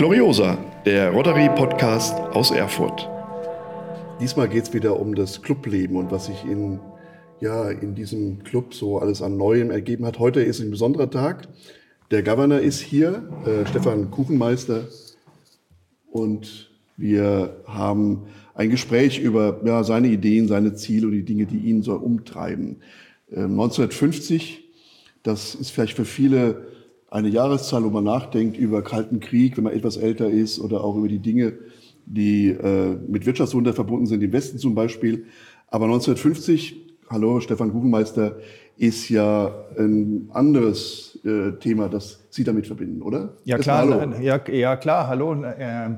Gloriosa, der Rotary-Podcast aus Erfurt. Diesmal geht es wieder um das Clubleben und was sich in, ja, in diesem Club so alles an Neuem ergeben hat. Heute ist ein besonderer Tag. Der Governor ist hier, äh, Stefan Kuchenmeister, und wir haben ein Gespräch über ja, seine Ideen, seine Ziele und die Dinge, die ihn so umtreiben. Äh, 1950, das ist vielleicht für viele eine Jahreszahl, wo man nachdenkt über Kalten Krieg, wenn man etwas älter ist, oder auch über die Dinge, die äh, mit Wirtschaftswunder verbunden sind, im Westen zum Beispiel. Aber 1950, hallo Stefan Kuchenmeister, ist ja ein anderes äh, Thema, das Sie damit verbinden, oder? Ja klar, hallo. Ja, ja, klar, hallo, äh, äh,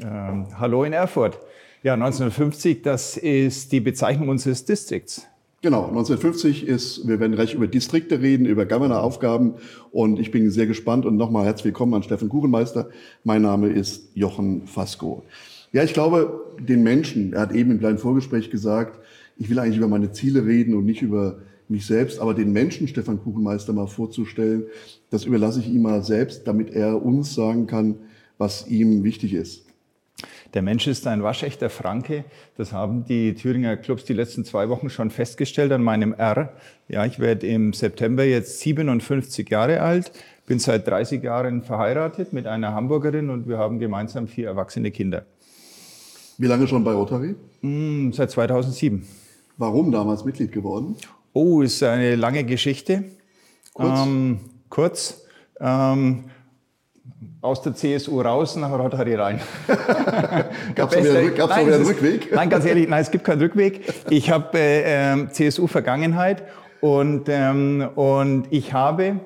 hallo in Erfurt. Ja, 1950, das ist die Bezeichnung unseres Distrikts. Genau, 1950 ist, wir werden gleich über Distrikte reden, über Governor-Aufgaben und ich bin sehr gespannt und nochmal herzlich willkommen an Steffen Kuchenmeister. Mein Name ist Jochen Fasco. Ja, ich glaube, den Menschen, er hat eben im kleinen Vorgespräch gesagt, ich will eigentlich über meine Ziele reden und nicht über mich selbst, aber den Menschen Stefan Kuchenmeister mal vorzustellen, das überlasse ich ihm mal selbst, damit er uns sagen kann, was ihm wichtig ist. Der Mensch ist ein waschechter Franke. Das haben die Thüringer Clubs die letzten zwei Wochen schon festgestellt an meinem R. Ja, ich werde im September jetzt 57 Jahre alt, bin seit 30 Jahren verheiratet mit einer Hamburgerin und wir haben gemeinsam vier erwachsene Kinder. Wie lange schon bei Rotary? Mm, seit 2007. Warum damals Mitglied geworden? Oh, ist eine lange Geschichte. Kurz. Ähm, kurz. Ähm, aus der CSU raus nach Rotary rein. Gab es wieder, einen Rückweg? Ist, nein, ganz ehrlich, nein, es gibt keinen Rückweg. Ich habe äh, äh, CSU-Vergangenheit und, ähm, und ich habe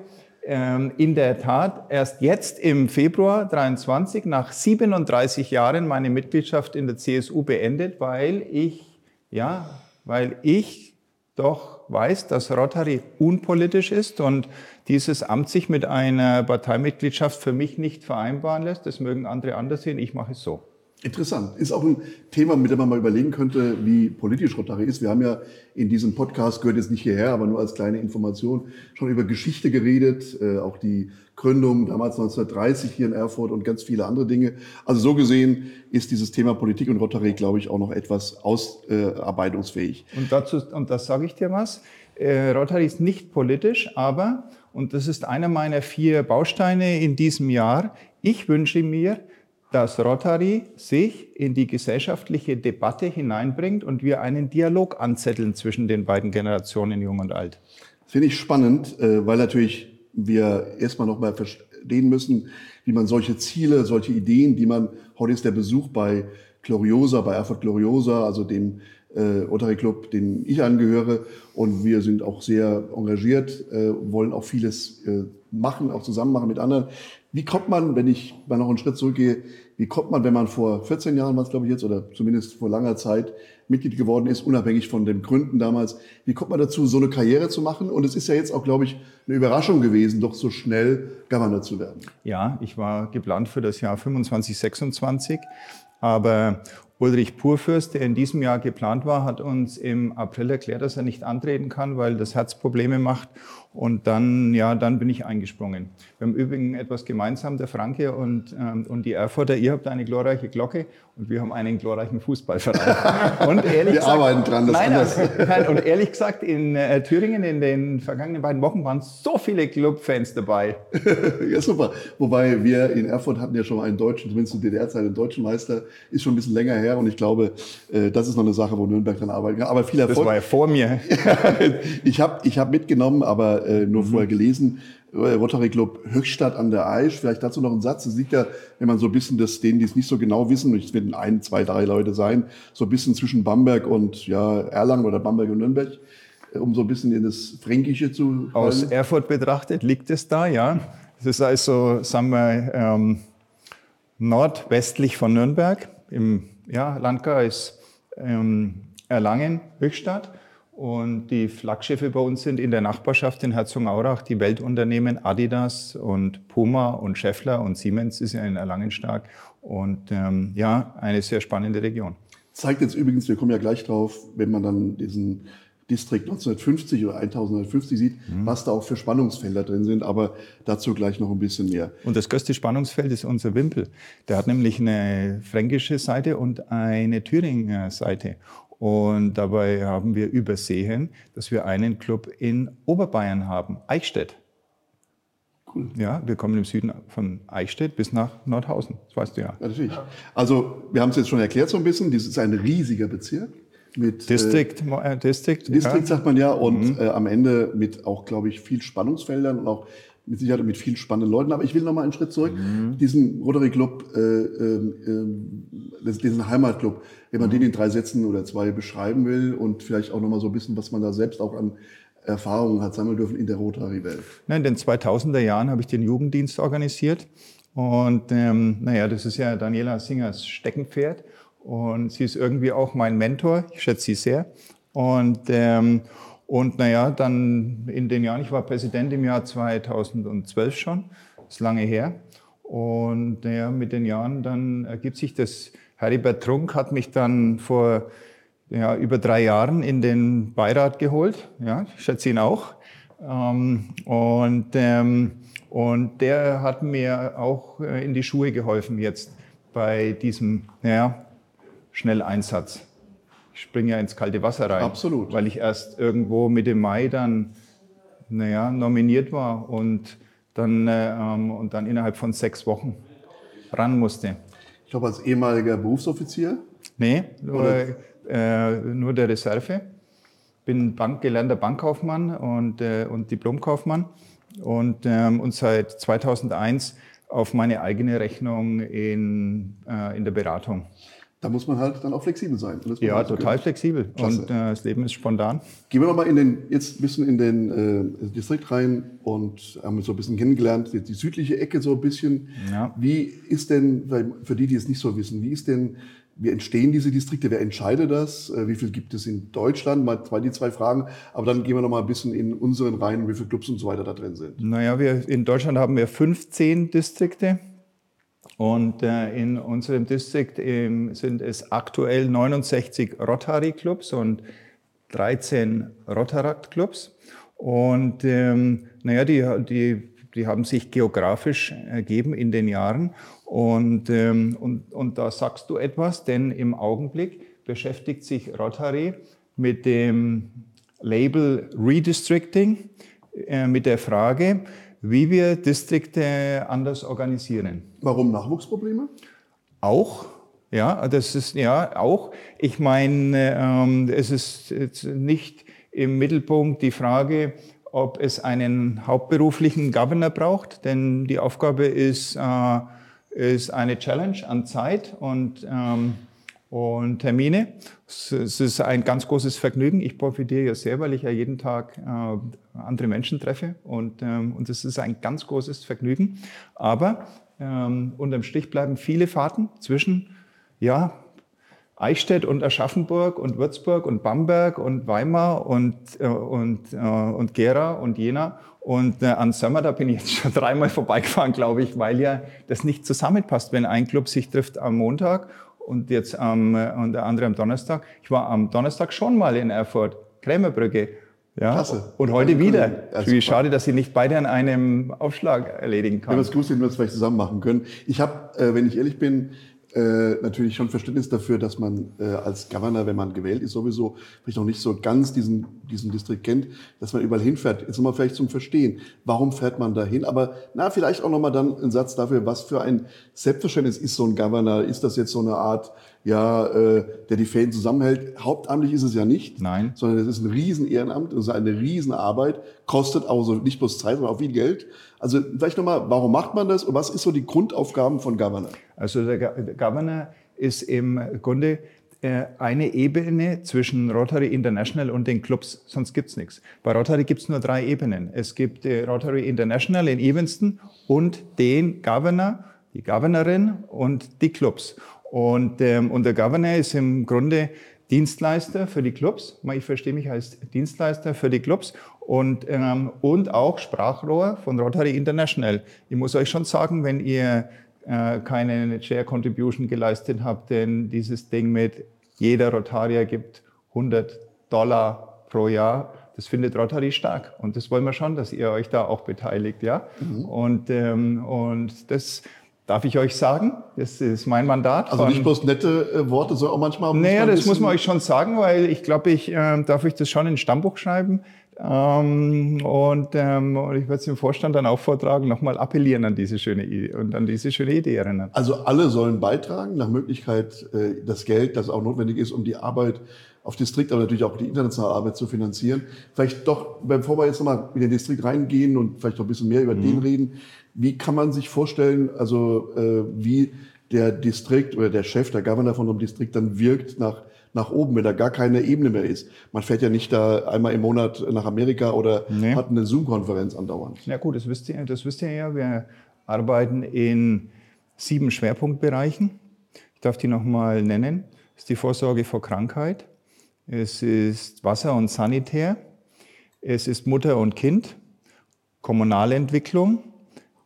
ähm, in der Tat erst jetzt im Februar 23 nach 37 Jahren meine Mitgliedschaft in der CSU beendet, weil ich, ja, weil ich doch weiß, dass Rotary unpolitisch ist und dieses Amt sich mit einer Parteimitgliedschaft für mich nicht vereinbaren lässt. Das mögen andere anders sehen, ich mache es so. Interessant. Ist auch ein Thema, mit dem man mal überlegen könnte, wie politisch Rotary ist. Wir haben ja in diesem Podcast, gehört jetzt nicht hierher, aber nur als kleine Information, schon über Geschichte geredet, äh, auch die Gründung damals 1930 hier in Erfurt und ganz viele andere Dinge. Also so gesehen ist dieses Thema Politik und Rotary, glaube ich, auch noch etwas ausarbeitungsfähig. und dazu, und das sage ich dir was, äh, Rotary ist nicht politisch, aber, und das ist einer meiner vier Bausteine in diesem Jahr, ich wünsche mir, dass Rotary sich in die gesellschaftliche Debatte hineinbringt und wir einen Dialog anzetteln zwischen den beiden Generationen Jung und Alt. Das finde ich spannend, äh, weil natürlich wir erstmal nochmal verstehen müssen, wie man solche Ziele, solche Ideen, die man, heute ist der Besuch bei Gloriosa, bei Erfurt Gloriosa, also dem äh, Rotary Club, dem ich angehöre. Und wir sind auch sehr engagiert, äh, wollen auch vieles äh, machen, auch zusammen machen mit anderen. Wie kommt man, wenn ich mal noch einen Schritt zurückgehe, wie kommt man, wenn man vor 14 Jahren war glaube ich, jetzt, oder zumindest vor langer Zeit Mitglied geworden ist, unabhängig von den Gründen damals, wie kommt man dazu, so eine Karriere zu machen? Und es ist ja jetzt auch, glaube ich, eine Überraschung gewesen, doch so schnell Governor zu werden. Ja, ich war geplant für das Jahr 25, 26. Aber Ulrich Purfürst, der in diesem Jahr geplant war, hat uns im April erklärt, dass er nicht antreten kann, weil das Herz Probleme macht. Und dann, ja, dann bin ich eingesprungen. Wir haben übrigens etwas gemeinsam, der Franke und, ähm, und die Erfurter. Ihr habt eine glorreiche Glocke und wir haben einen glorreichen Fußballverein. Und ehrlich wir gesagt, arbeiten dran, das nein, also, nein, und ehrlich gesagt, in äh, Thüringen in den vergangenen beiden Wochen waren so viele Clubfans dabei. ja, super. Wobei wir in Erfurt hatten ja schon einen deutschen, zumindest in DDR-Zeit, einen deutschen Meister. Ist schon ein bisschen länger her und ich glaube, äh, das ist noch eine Sache, wo Nürnberg dran arbeiten kann. Aber viel Erfolg. Das war ja vor mir. ich habe ich hab mitgenommen, aber äh, nur mhm. vorher gelesen. Äh, Rotary Club Höchstadt an der Aisch. Vielleicht dazu noch ein Satz. Es liegt ja, wenn man so ein bisschen das, denen, die es nicht so genau wissen, es werden ein, zwei, drei Leute sein, so ein bisschen zwischen Bamberg und ja, Erlangen oder Bamberg und Nürnberg, äh, um so ein bisschen in das Fränkische zu. Aus. Erfurt betrachtet liegt es da, ja. Es ist also, sagen wir, ähm, nordwestlich von Nürnberg im ja, Landkreis ähm, Erlangen, Höchstadt. Und die Flaggschiffe bei uns sind in der Nachbarschaft in Herzogenaurach die Weltunternehmen Adidas und Puma und Scheffler und Siemens ist ja in Erlangen stark. Und ähm, ja, eine sehr spannende Region. Zeigt jetzt übrigens, wir kommen ja gleich drauf, wenn man dann diesen Distrikt 1950 oder 1950 sieht, mhm. was da auch für Spannungsfelder drin sind. Aber dazu gleich noch ein bisschen mehr. Und das größte Spannungsfeld ist unser Wimpel. Der hat nämlich eine fränkische Seite und eine Thüringer Seite. Und dabei haben wir übersehen, dass wir einen Club in Oberbayern haben, Eichstätt. Cool. Ja, wir kommen im Süden von Eichstätt bis nach Nordhausen. Das weißt du ja. ja natürlich. Also, wir haben es jetzt schon erklärt so ein bisschen. Das ist ein riesiger Bezirk mit District, äh, äh, District, District ja. sagt man ja und mhm. äh, am Ende mit auch, glaube ich, viel Spannungsfeldern und auch mit Sicherheit mit vielen spannenden Leuten. Aber ich will noch mal einen Schritt zurück. Mhm. Diesen Rotary Club, äh, äh, diesen Heimatclub, wenn man mhm. den in drei Sätzen oder zwei beschreiben will und vielleicht auch noch mal so ein bisschen, was man da selbst auch an Erfahrungen hat sammeln dürfen in der Rotary-Welt. In den 2000er Jahren habe ich den Jugenddienst organisiert. Und ähm, naja, das ist ja Daniela Singers Steckenpferd. Und sie ist irgendwie auch mein Mentor. Ich schätze sie sehr. Und, ähm, und naja, dann in den Jahren, ich war Präsident im Jahr 2012 schon, ist lange her. Und naja, mit den Jahren dann ergibt sich das. Heribert Trunk hat mich dann vor ja, über drei Jahren in den Beirat geholt. Ja, ich schätze ihn auch. Ähm, und, ähm, und der hat mir auch äh, in die Schuhe geholfen jetzt bei diesem, ja, Schnelleinsatz. Ich springe ja ins kalte Wasser rein. Absolut. Weil ich erst irgendwo Mitte Mai dann, naja, nominiert war und dann, äh, ähm, und dann innerhalb von sechs Wochen ran musste. Ich glaube, als ehemaliger Berufsoffizier? Nee, nur, äh, nur der Reserve. Bin Bank, gelernter Bankkaufmann und, äh, und Diplomkaufmann und, ähm, und seit 2001 auf meine eigene Rechnung in, äh, in der Beratung. Da muss man halt dann auch flexibel sein. ja, total können. flexibel. Klasse. Und äh, das Leben ist spontan. Gehen wir nochmal in den, jetzt ein bisschen in den äh, Distrikt rein und haben so ein bisschen kennengelernt, die, die südliche Ecke so ein bisschen. Ja. Wie ist denn, für die, die es nicht so wissen, wie ist denn, wie entstehen diese Distrikte? Wer entscheidet das? Äh, wie viel gibt es in Deutschland? Mal zwei, die zwei Fragen. Aber dann gehen wir nochmal ein bisschen in unseren Reihen, wie viele Clubs und so weiter da drin sind. Naja, wir, in Deutschland haben wir 15 Distrikte. Und äh, in unserem Distrikt ähm, sind es aktuell 69 Rotary-Clubs und 13 Rotaract-Clubs. Und ähm, naja, die, die, die haben sich geografisch ergeben in den Jahren. Und, ähm, und, und da sagst du etwas, denn im Augenblick beschäftigt sich Rotary mit dem Label Redistricting, äh, mit der Frage, wie wir Distrikte anders organisieren. Warum Nachwuchsprobleme? Auch. Ja, das ist ja auch. Ich meine, ähm, es ist jetzt nicht im Mittelpunkt die Frage, ob es einen hauptberuflichen Governor braucht, denn die Aufgabe ist, äh, ist eine Challenge an Zeit und ähm, und Termine. Es ist ein ganz großes Vergnügen. Ich profitiere ja sehr, weil ich ja jeden Tag äh, andere Menschen treffe und, ähm, und es ist ein ganz großes Vergnügen. Aber ähm, unterm Strich bleiben viele Fahrten zwischen ja, Eichstätt und Aschaffenburg und Würzburg und Bamberg und Weimar und, äh, und, äh, und Gera und Jena. Und äh, an Sommer, da bin ich jetzt schon dreimal vorbeigefahren, glaube ich, weil ja das nicht zusammenpasst, wenn ein Club sich trifft am Montag und jetzt am, äh, und der andere am Donnerstag. Ich war am Donnerstag schon mal in Erfurt, Krämerbrücke. Ja, Klasse. Und heute wieder. Wie schade, dass Sie nicht beide an einem Aufschlag erledigen kann. Wenn wir es gut sind, wir es vielleicht zusammen machen können. Ich habe, äh, wenn ich ehrlich bin, äh, natürlich schon Verständnis dafür, dass man äh, als Governor, wenn man gewählt ist, sowieso vielleicht noch nicht so ganz diesen, diesen Distrikt kennt, dass man überall hinfährt. Jetzt nochmal vielleicht zum Verstehen, warum fährt man da hin? Aber na, vielleicht auch nochmal dann ein Satz dafür, was für ein Selbstverständnis ist so ein Governor? Ist das jetzt so eine Art, ja, äh, der die Fäden zusammenhält? Hauptamtlich ist es ja nicht. Nein. Sondern es ist ein riesen Ehrenamt, es ist eine riesen Arbeit, kostet auch so nicht bloß Zeit, sondern auch viel Geld. Also vielleicht nochmal, warum macht man das und was ist so die Grundaufgaben von Governor? Also der Governor ist im Grunde äh, eine Ebene zwischen Rotary International und den Clubs, sonst gibt's nichts. Bei Rotary gibt's nur drei Ebenen. Es gibt die Rotary International in Evanston und den Governor, die Governorin und die Clubs. Und, ähm, und der Governor ist im Grunde Dienstleister für die Clubs. Ich verstehe mich als Dienstleister für die Clubs und, ähm, und auch Sprachrohr von Rotary International. Ich muss euch schon sagen, wenn ihr äh, keine Share Contribution geleistet habt, denn dieses Ding mit jeder Rotarier gibt 100 Dollar pro Jahr. Das findet Rotary stark. Und das wollen wir schon, dass ihr euch da auch beteiligt. Ja? Mhm. Und, ähm, und das darf ich euch sagen. Das ist mein Mandat. Also nicht bloß nette äh, Worte, sondern auch manchmal. Naja, das muss man euch schon sagen, weil ich glaube, ich äh, darf ich das schon ins Stammbuch schreiben. Ähm, und, ähm, und ich werde es dem Vorstand dann auch vortragen, nochmal appellieren an diese schöne Idee und an diese schöne Idee erinnern. Also alle sollen beitragen, nach Möglichkeit äh, das Geld, das auch notwendig ist, um die Arbeit auf Distrikt, aber natürlich auch die internationale Arbeit zu finanzieren. Vielleicht doch, bevor wir jetzt nochmal in den Distrikt reingehen und vielleicht noch ein bisschen mehr über mhm. den reden, wie kann man sich vorstellen, also äh, wie der Distrikt oder der Chef, der Governor von einem Distrikt dann wirkt nach nach oben, wenn da gar keine Ebene mehr ist. Man fährt ja nicht da einmal im Monat nach Amerika oder nee. hat eine Zoom-Konferenz andauernd. Ja gut, das wisst, ihr, das wisst ihr ja. Wir arbeiten in sieben Schwerpunktbereichen. Ich darf die nochmal nennen. Das ist die Vorsorge vor Krankheit. Es ist Wasser und Sanitär. Es ist Mutter und Kind. Kommunalentwicklung.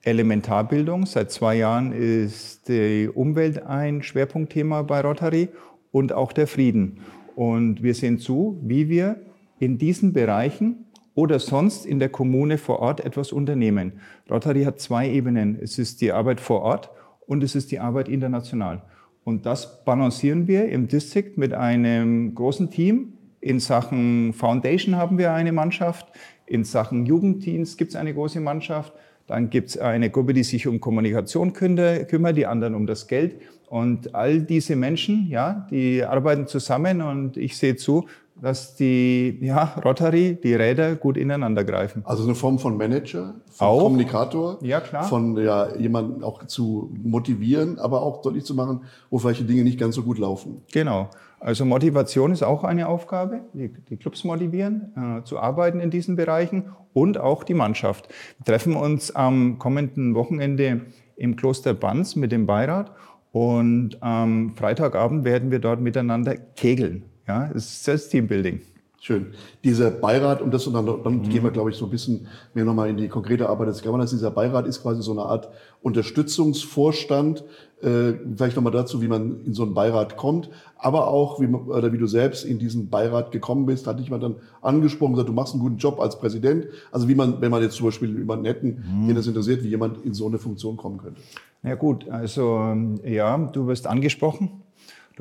Elementarbildung. Seit zwei Jahren ist die Umwelt ein Schwerpunktthema bei Rotary und auch der Frieden. Und wir sehen zu, wie wir in diesen Bereichen oder sonst in der Kommune vor Ort etwas unternehmen. Rotary hat zwei Ebenen. Es ist die Arbeit vor Ort und es ist die Arbeit international. Und das balancieren wir im District mit einem großen Team. In Sachen Foundation haben wir eine Mannschaft. In Sachen Jugenddienst gibt es eine große Mannschaft. Dann gibt es eine Gruppe, die sich um Kommunikation kümmert, die anderen um das Geld. Und all diese Menschen, ja, die arbeiten zusammen und ich sehe zu, dass die ja, Rotary, die Räder gut ineinander greifen. Also eine Form von Manager, von auch? Kommunikator, ja, klar. von ja, jemanden auch zu motivieren, aber auch deutlich zu machen, wo vielleicht Dinge nicht ganz so gut laufen. Genau. Also Motivation ist auch eine Aufgabe, die, die Clubs motivieren, äh, zu arbeiten in diesen Bereichen und auch die Mannschaft. Wir treffen uns am kommenden Wochenende im Kloster Banz mit dem Beirat und am Freitagabend werden wir dort miteinander kegeln. Ja, es ist das Teambuilding. Schön. Dieser Beirat, und das und dann, dann mhm. gehen wir, glaube ich, so ein bisschen mehr nochmal in die konkrete Arbeit des Governors. Dieser Beirat ist quasi so eine Art Unterstützungsvorstand. Äh, vielleicht nochmal dazu, wie man in so einen Beirat kommt, aber auch, wie, man, oder wie du selbst in diesen Beirat gekommen bist, hat dich mal dann angesprochen, gesagt, du machst einen guten Job als Präsident. Also wie man, wenn man jetzt zum Beispiel jemanden hätten, mhm. den das interessiert, wie jemand in so eine Funktion kommen könnte. Ja gut, also ähm, ja, du wirst angesprochen.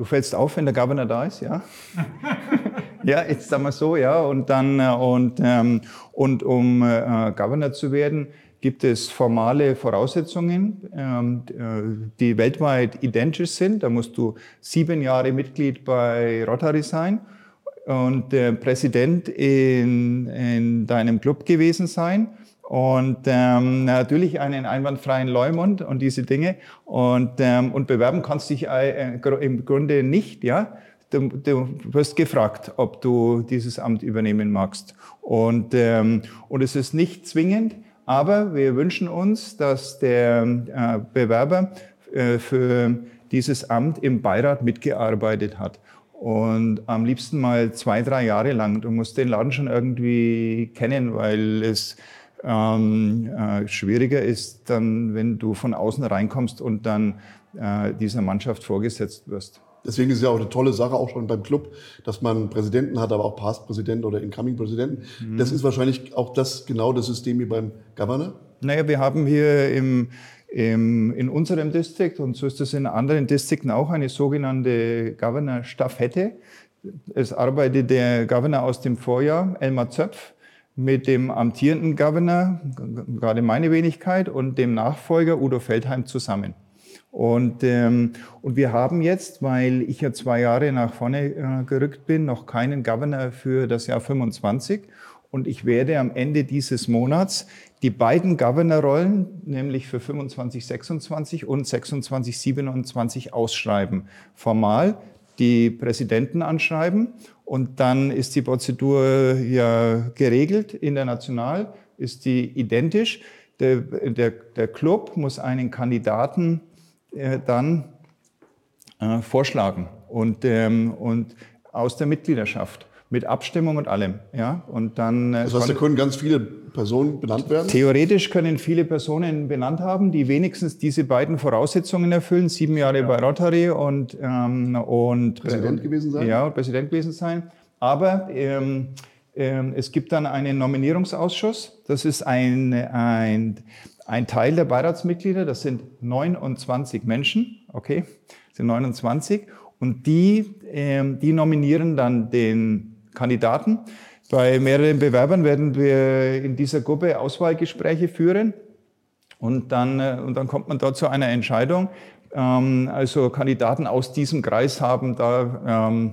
Du fällst auf, wenn der Governor da ist, ja? ja, jetzt sagen wir so, ja. Und dann äh, und ähm, und um äh, Governor zu werden, gibt es formale Voraussetzungen, ähm, äh, die weltweit identisch sind. Da musst du sieben Jahre Mitglied bei Rotary sein und äh, Präsident in, in deinem Club gewesen sein und ähm, natürlich einen einwandfreien Leumund und diese Dinge. Und, ähm, und bewerben kannst dich äh, im Grunde nicht, ja. Du, du wirst gefragt, ob du dieses Amt übernehmen magst. Und, ähm, und es ist nicht zwingend, aber wir wünschen uns, dass der äh, Bewerber äh, für dieses Amt im Beirat mitgearbeitet hat. Und am liebsten mal zwei, drei Jahre lang. Du musst den Laden schon irgendwie kennen, weil es ähm, äh, schwieriger ist dann, wenn du von außen reinkommst und dann äh, dieser Mannschaft vorgesetzt wirst. Deswegen ist es ja auch eine tolle Sache, auch schon beim Club, dass man Präsidenten hat, aber auch Past-Präsidenten oder Incoming-Präsidenten. Mhm. Das ist wahrscheinlich auch das genau das System wie beim Governor? Naja, wir haben hier im, im, in unserem Distrikt und so ist es in anderen Distrikten auch eine sogenannte Governor-Staffette. Es arbeitet der Governor aus dem Vorjahr, Elmar Zöpf, mit dem amtierenden Governor, gerade meine Wenigkeit, und dem Nachfolger Udo Feldheim zusammen. Und, ähm, und wir haben jetzt, weil ich ja zwei Jahre nach vorne äh, gerückt bin, noch keinen Governor für das Jahr 25. Und ich werde am Ende dieses Monats die beiden Governor-Rollen, nämlich für 25, 26 und 26, 27 ausschreiben. Formal die Präsidenten anschreiben und dann ist die Prozedur ja geregelt, international ist die identisch. Der, der, der Club muss einen Kandidaten äh, dann äh, vorschlagen und, ähm, und aus der Mitgliedschaft mit Abstimmung und allem. Ja? Und dann, äh, das heißt, da können ganz viele Personen benannt werden? Theoretisch können viele Personen benannt haben, die wenigstens diese beiden Voraussetzungen erfüllen. Sieben Jahre ja. bei Rotary und, ähm, und Präsident gewesen sein? Ja, Präsident gewesen sein. Aber ähm, Ähm, es gibt dann einen Nominierungsausschuss. Das ist ein, ein, ein Teil der Beiratsmitglieder. Das sind 29 Menschen. Okay, das sind 29. Und die, ähm, die nominieren dann den Kandidaten. Bei mehreren Bewerbern werden wir in dieser Gruppe Auswahlgespräche führen. Und dann, äh, und dann kommt man dort zu einer Entscheidung. Ähm, also Kandidaten aus diesem Kreis haben da ähm,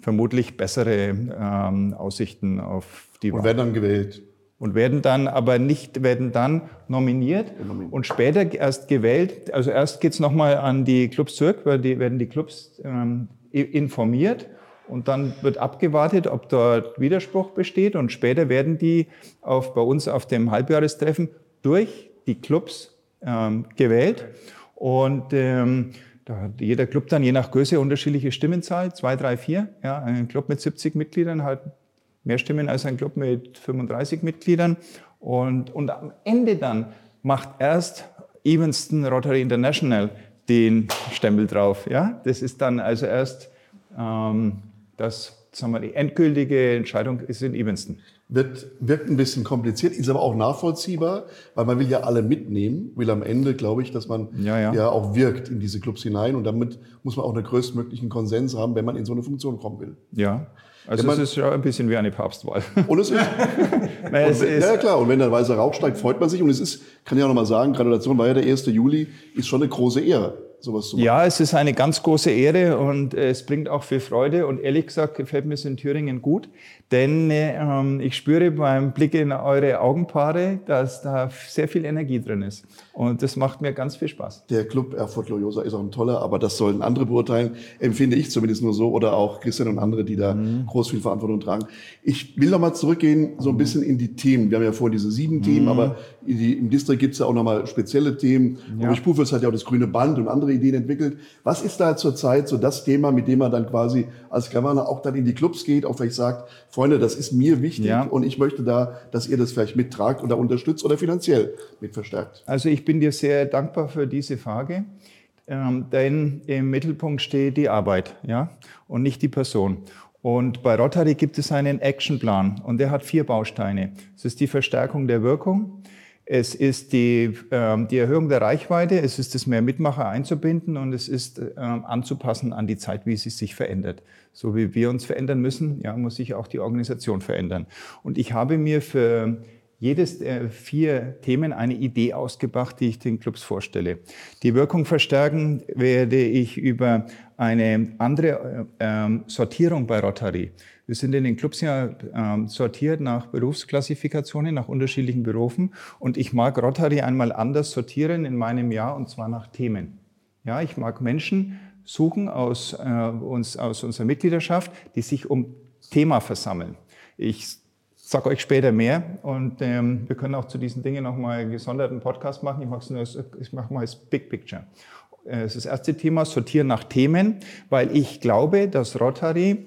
vermutlich bessere ähm, Aussichten auf die Wahl. Und werden dann gewählt. Und werden dann aber nicht, werden dann nominiert und später erst gewählt. Also erst geht's nochmal an die Clubs zurück, weil die werden die Clubs ähm, informiert und dann wird abgewartet, ob dort Widerspruch besteht und später werden die auf, bei uns auf dem Halbjahrestreffen durch die Clubs ähm, gewählt. Und ähm, da hat jeder Club dann je nach Größe unterschiedliche Stimmenzahl, zwei, drei, vier. Ja, ein Club mit 70 Mitgliedern hat mehr Stimmen als ein Club mit 35 Mitgliedern. Und, und am Ende dann macht erst Evanston Rotary International den Stempel drauf. Ja, das ist dann also erst ähm, das, sagen wir, die endgültige Entscheidung ist in Evanston. Wird, wirkt ein bisschen kompliziert, ist aber auch nachvollziehbar, weil man will ja alle mitnehmen, will am Ende, glaube ich, dass man ja, ja. ja auch wirkt in diese Clubs hinein und damit muss man auch einen größtmöglichen Konsens haben, wenn man in so eine Funktion kommen will. Ja, also man, es ist ja ein bisschen wie eine Papstwahl. Und es ist, und wenn, ja klar, und wenn der weiße Rauch steigt, freut man sich und es ist, kann ich auch nochmal sagen, Gratulation war ja der 1. Juli, ist schon eine große Ehre sowas zu machen. Ja, es ist eine ganz große Ehre und es bringt auch viel Freude und ehrlich gesagt gefällt mir es in Thüringen gut, denn ähm, ich spüre beim Blick in eure Augenpaare, dass da sehr viel Energie drin ist und das macht mir ganz viel Spaß. Der Club Erfurt Loyosa ist auch ein toller, aber das sollen andere beurteilen, empfinde ich zumindest nur so oder auch Christian und andere, die da mhm. groß viel Verantwortung tragen. Ich will nochmal zurückgehen so ein mhm. bisschen in die Themen. Wir haben ja vorhin diese sieben mhm. Themen, aber im Distrikt gibt es ja auch nochmal spezielle Themen. Ja. Spufels hat ja auch das grüne Band und andere andere Ideen entwickelt. Was ist da zurzeit so das Thema, mit dem man dann quasi als Governor auch dann in die Clubs geht, auch vielleicht sagt, Freunde, das ist mir wichtig ja. und ich möchte da, dass ihr das vielleicht mittragt oder unterstützt oder finanziell mit verstärkt? Also ich bin dir sehr dankbar für diese Frage. Ähm, denn im Mittelpunkt steht die Arbeit, ja, und nicht die Person. Und bei Rotary gibt es einen Actionplan und der hat vier Bausteine. Es ist die Verstärkung der Wirkung, es ist die, ähm, die Erhöhung der Reichweite, es ist das mehr Mitmacher einzubinden und es ist ähm, anzupassen an die Zeit, wie sie sich verändert. So wie wir uns verändern müssen, ja, muss sich auch die Organisation verändern. Und ich habe mir für jedes der vier Themen eine Idee ausgebracht, die ich den Clubs vorstelle. Die Wirkung verstärken werde ich über eine andere äh, Sortierung bei Rotary. Wir sind in den Clubs ja ähm, sortiert nach Berufsklassifikationen, nach unterschiedlichen Berufen. Und ich mag Rotary einmal anders sortieren in meinem Jahr, und zwar nach Themen. Ja, ich mag Menschen suchen aus, äh, uns, aus unserer Mitgliedschaft, die sich um Thema versammeln. Ich sage euch später mehr und ähm, wir können auch zu diesen Dingen nochmal einen gesonderten Podcast machen. Ich mache es ich mal das Big Picture. Äh, das, das erste Thema, sortieren nach Themen, weil ich glaube, dass Rotary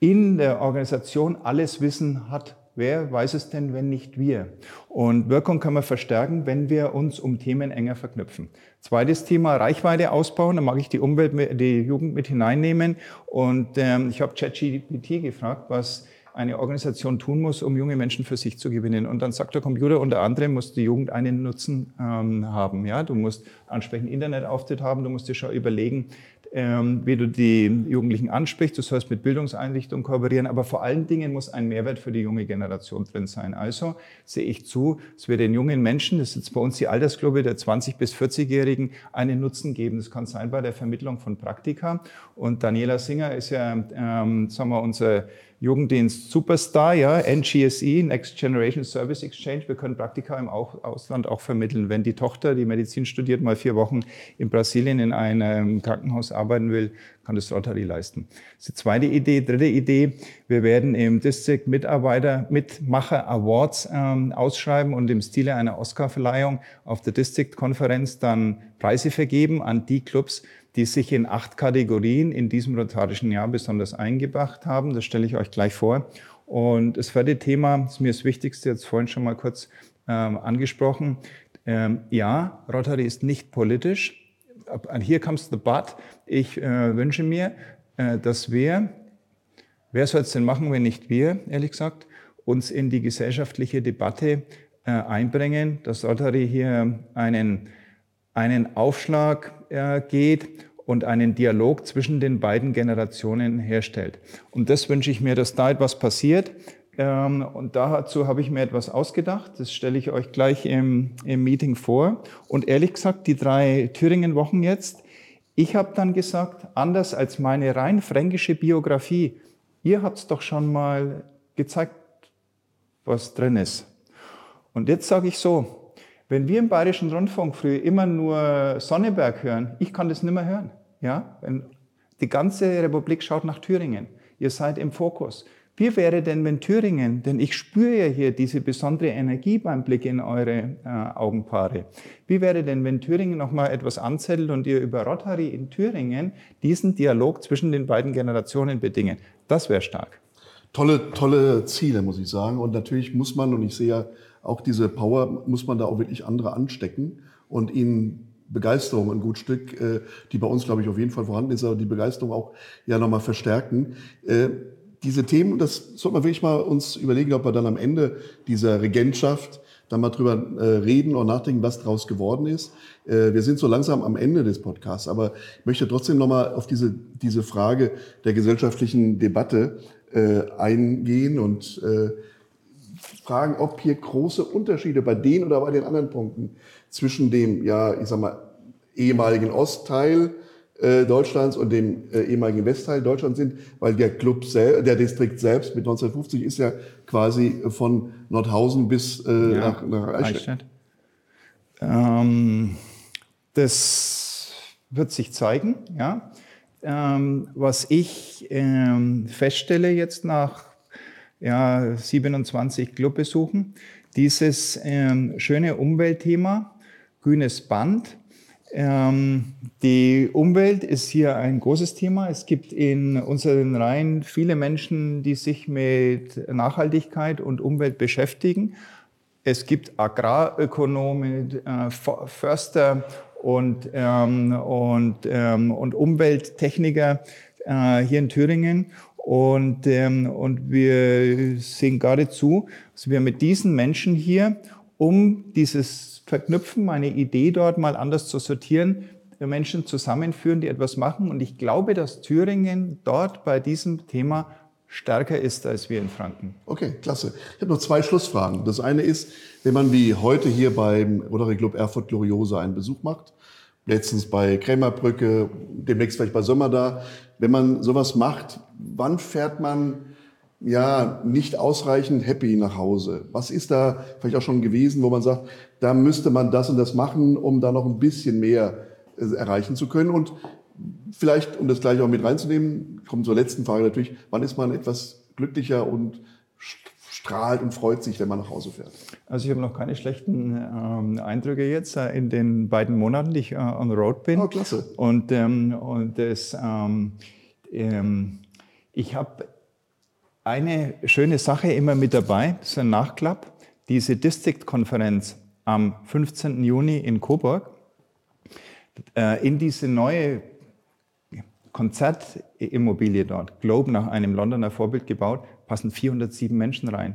in der Organisation alles Wissen hat. Wer weiß es denn, wenn nicht wir? Und Wirkung kann man verstärken, wenn wir uns um Themen enger verknüpfen. Zweites Thema, Reichweite ausbauen. Da mag ich die Umwelt, die Jugend mit hineinnehmen. Und ähm, ich habe ChatGPT gefragt, was eine Organisation tun muss, um junge Menschen für sich zu gewinnen. Und dann sagt der Computer, unter anderem muss die Jugend einen Nutzen ähm, haben. Ja, du musst ansprechend Internetauftritt haben, du musst dir schon überlegen, ähm, wie du die Jugendlichen ansprichst. Du sollst mit Bildungseinrichtungen kooperieren, aber vor allen Dingen muss ein Mehrwert für die junge Generation drin sein. Also sehe ich zu, dass wir den jungen Menschen, das ist jetzt bei uns die Altersgruppe der 20- bis 40-Jährigen, einen Nutzen geben. Das kann sein bei der Vermittlung von Praktika. Und Daniela Singer ist ja, ähm, sagen wir, unser Jugenddienst Superstar, ja, NGSE, Next Generation Service Exchange. Wir können Praktika im Ausland auch vermitteln. Wenn die Tochter, die Medizin studiert, mal vier Wochen in Brasilien in einem Krankenhaus arbeiten will, kann das Rotary leisten. Das ist die zweite Idee. Dritte Idee, wir werden im District Mitarbeiter Mitmacher Awards ähm, ausschreiben und im Stile einer Oscar-Verleihung auf der District-Konferenz dann Preise vergeben an die Clubs, die sich in acht Kategorien in diesem rotarischen Jahr besonders eingebracht haben. Das stelle ich euch gleich vor. Und das vierte Thema ist mir das Wichtigste, jetzt vorhin schon mal kurz ähm, angesprochen. Ähm, ja, Rotary ist nicht politisch. Hier comes the but. Ich äh, wünsche mir, äh, dass wir wer soll es denn machen, wenn nicht wir, ehrlich gesagt, uns in die gesellschaftliche Debatte äh, einbringen, dass Rotary hier einen, einen Aufschlag äh, geht und einen Dialog zwischen den beiden Generationen herstellt. Und das wünsche ich mir, dass da etwas passiert. Ähm, und dazu habe ich mir etwas ausgedacht. Das stelle ich euch gleich im, im Meeting vor. Und ehrlich gesagt, die drei Thüringen-Wochen jetzt, ich habe dann gesagt, anders als meine rein fränkische Biografie, ihr habt es doch schon mal gezeigt, was drin ist. Und jetzt sage ich so, wenn wir im Bayerischen Rundfunk früher immer nur Sonneberg hören, ich kann das nicht mehr hören. Ja? Wenn die ganze Republik schaut nach Thüringen. Ihr seid im Fokus. Wie wäre denn, wenn Thüringen, denn ich spüre ja hier diese besondere Energie beim Blick in eure äh, Augenpaare. Wie wäre denn, wenn Thüringen nochmal etwas anzettelt und ihr über Rotary in Thüringen diesen Dialog zwischen den beiden Generationen bedingen? Das wäre stark. Tolle, tolle Ziele, muss ich sagen. Und natürlich muss man, und ich sehe ja auch diese Power, muss man da auch wirklich andere anstecken und ihnen Begeisterung ein gut Stück, äh, die bei uns, glaube ich, auf jeden Fall vorhanden ist, aber die Begeisterung auch ja nochmal verstärken. Äh, diese Themen, das sollte man wirklich mal uns überlegen, ob wir dann am Ende dieser Regentschaft dann mal drüber äh, reden und nachdenken, was daraus geworden ist. wir sind so langsam am Ende des Podcasts, aber ich möchte trotzdem nochmal auf diese, diese Frage der gesellschaftlichen Debatte eingehen und fragen, ob hier große Unterschiede bei den oder bei den anderen Punkten zwischen dem, ja, ich sag mal, ehemaligen Ostteil äh, Deutschlands und dem äh, ehemaligen Westteil Deutschlands sind, weil der Club, der Distrikt selbst mit 1950 ist ja quasi von Nordhausen bis äh, ja, nach, nach Eichstätt. Ähm, das wird sich zeigen, ja. Ähm, was ich ähm, feststelle jetzt nach ja, 27 Clubbesuchen, dieses ähm, schöne Umweltthema, grünes Band. Ähm, die Umwelt ist hier ein großes Thema. Es gibt in unseren Reihen viele Menschen, die sich mit Nachhaltigkeit und Umwelt beschäftigen. Es gibt Agrarökonomen, äh, Förster und, ähm, und, ähm, und Umwelttechniker äh, hier in Thüringen. Und, ähm, und wir sehen gerade zu, dass wir mit diesen Menschen hier, um dieses Verknüpfen, meine Idee dort mal anders zu sortieren, Menschen zusammenführen, die etwas machen. Und ich glaube, dass Thüringen dort bei diesem Thema stärker ist als wir in Franken. Okay, klasse. Ich habe noch zwei Schlussfragen. Das eine ist, wenn man wie heute hier beim Rotary Club Erfurt Gloriosa einen Besuch macht, letztens bei Krämerbrücke, demnächst vielleicht bei Sommer da, wenn man sowas macht, wann fährt man ja nicht ausreichend happy nach Hause? Was ist da vielleicht auch schon gewesen, wo man sagt, da müsste man das und das machen, um da noch ein bisschen mehr äh, erreichen zu können? Und vielleicht, um das gleich auch mit reinzunehmen, kommt zur letzten Frage natürlich, wann ist man etwas glücklicher und strahlt und freut sich, wenn man nach Hause fährt? Also ich habe noch keine schlechten ähm, Eindrücke jetzt äh, in den beiden Monaten, die ich äh, on the road bin. Oh, klasse. Und, ähm, und das, ähm, ähm ich habe eine schöne Sache immer mit dabei, das ist ein Nachklapp, diese District-Konferenz am 15. Juni in Coburg. Äh, in diese neue Konzertimmobilie dort, Globe nach einem Londoner Vorbild gebaut, passen 407 Menschen rein.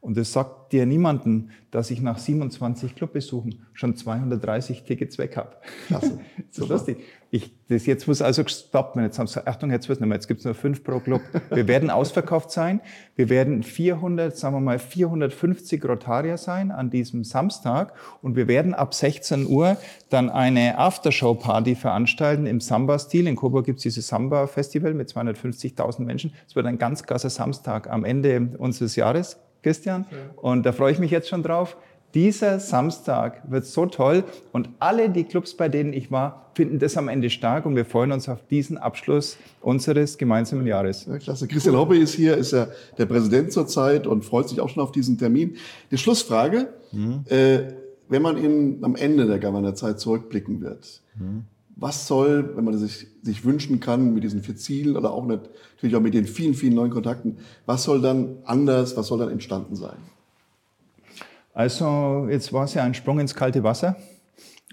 Und das sagt dir niemanden, dass ich nach 27 Clubbesuchen schon 230 Tickets weg habe. Klasse. so lustig. Ich, das jetzt muss also gestoppt werden. Jetzt haben sie, Achtung, jetzt wird's nicht mehr. Jetzt gibt's nur fünf pro Club. Wir werden ausverkauft sein. Wir werden 400, sagen wir mal 450 Rotarier sein an diesem Samstag. Und wir werden ab 16 Uhr dann eine Aftershow-Party veranstalten im Samba-Stil. In Coburg gibt's dieses Samba-Festival mit 250.000 Menschen. Es wird ein ganz gasser Samstag am Ende unseres Jahres. Christian. Und da freue ich mich jetzt schon drauf. Dieser Samstag wird so toll und alle die Clubs, bei denen ich war, finden das am Ende stark und wir freuen uns auf diesen Abschluss unseres gemeinsamen Jahres. Ja, klasse. Christian Hoppe ist hier, ist ja der Präsident zurzeit und freut sich auch schon auf diesen Termin. Die Schlussfrage, mhm. äh, wenn man in, am Ende der Governorzeit zurückblicken wird, mhm. Was soll, wenn man sich, sich wünschen kann mit diesen vier Zielen oder auch natürlich auch mit den vielen, vielen neuen Kontakten, was soll dann anders, was soll dann entstanden sein? Also jetzt war es ja ein Sprung ins kalte Wasser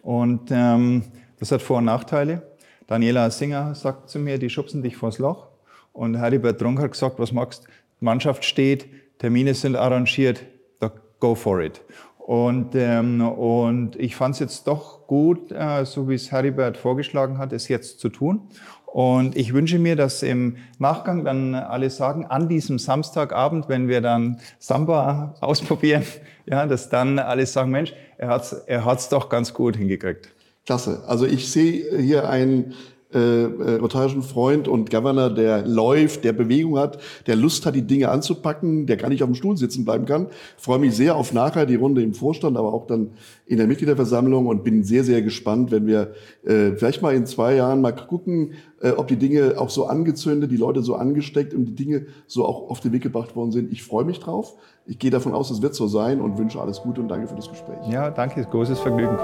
und ähm, das hat Vor- und Nachteile. Daniela Singer sagt zu mir, die schubsen dich vors Loch Und Heribert Trunk hat gesagt, was magst, Mannschaft steht, Termine sind arrangiert, go for it. Und, ähm, und ich fand es jetzt doch gut, äh, so wie es Heribert vorgeschlagen hat, es jetzt zu tun. Und ich wünsche mir, dass im Nachgang dann alle sagen, an diesem Samstagabend, wenn wir dann Samba ausprobieren, ja, dass dann alle sagen, Mensch, er hat's, er hat's doch ganz gut hingekriegt. Klasse. Also ich sehe hier einen äh, äh, Freund und Governor, der läuft, der Bewegung hat, der Lust hat, die Dinge anzupacken, der gar nicht auf dem Stuhl sitzen bleiben kann. freue mich sehr auf nachher die Runde im Vorstand, aber auch dann in der Mitgliederversammlung und bin sehr, sehr gespannt, wenn wir äh, vielleicht mal in zwei Jahren mal gucken, äh, ob die Dinge auch so angezündet, die Leute so angesteckt und die Dinge so auch auf den Weg gebracht worden sind. Ich freue mich drauf. Ich gehe davon aus, es wird so sein und wünsche alles Gute und danke für das Gespräch. Ja, danke, großes Vergnügen.